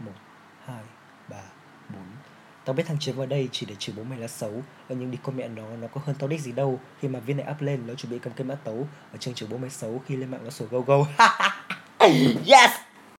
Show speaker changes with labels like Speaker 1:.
Speaker 1: một hai ba bốn. Tao biết thằng Chiến vào đây chỉ để chửi bố mày là xấu. Ở nhưng đi con mẹ nó, nó có hơn tao đích gì đâu. Khi mà viên này up lên, nó chuẩn bị cầm cây mã tấu. Ở trường chửi bố mày xấu, khi lên mạng nó sổ go go Yes!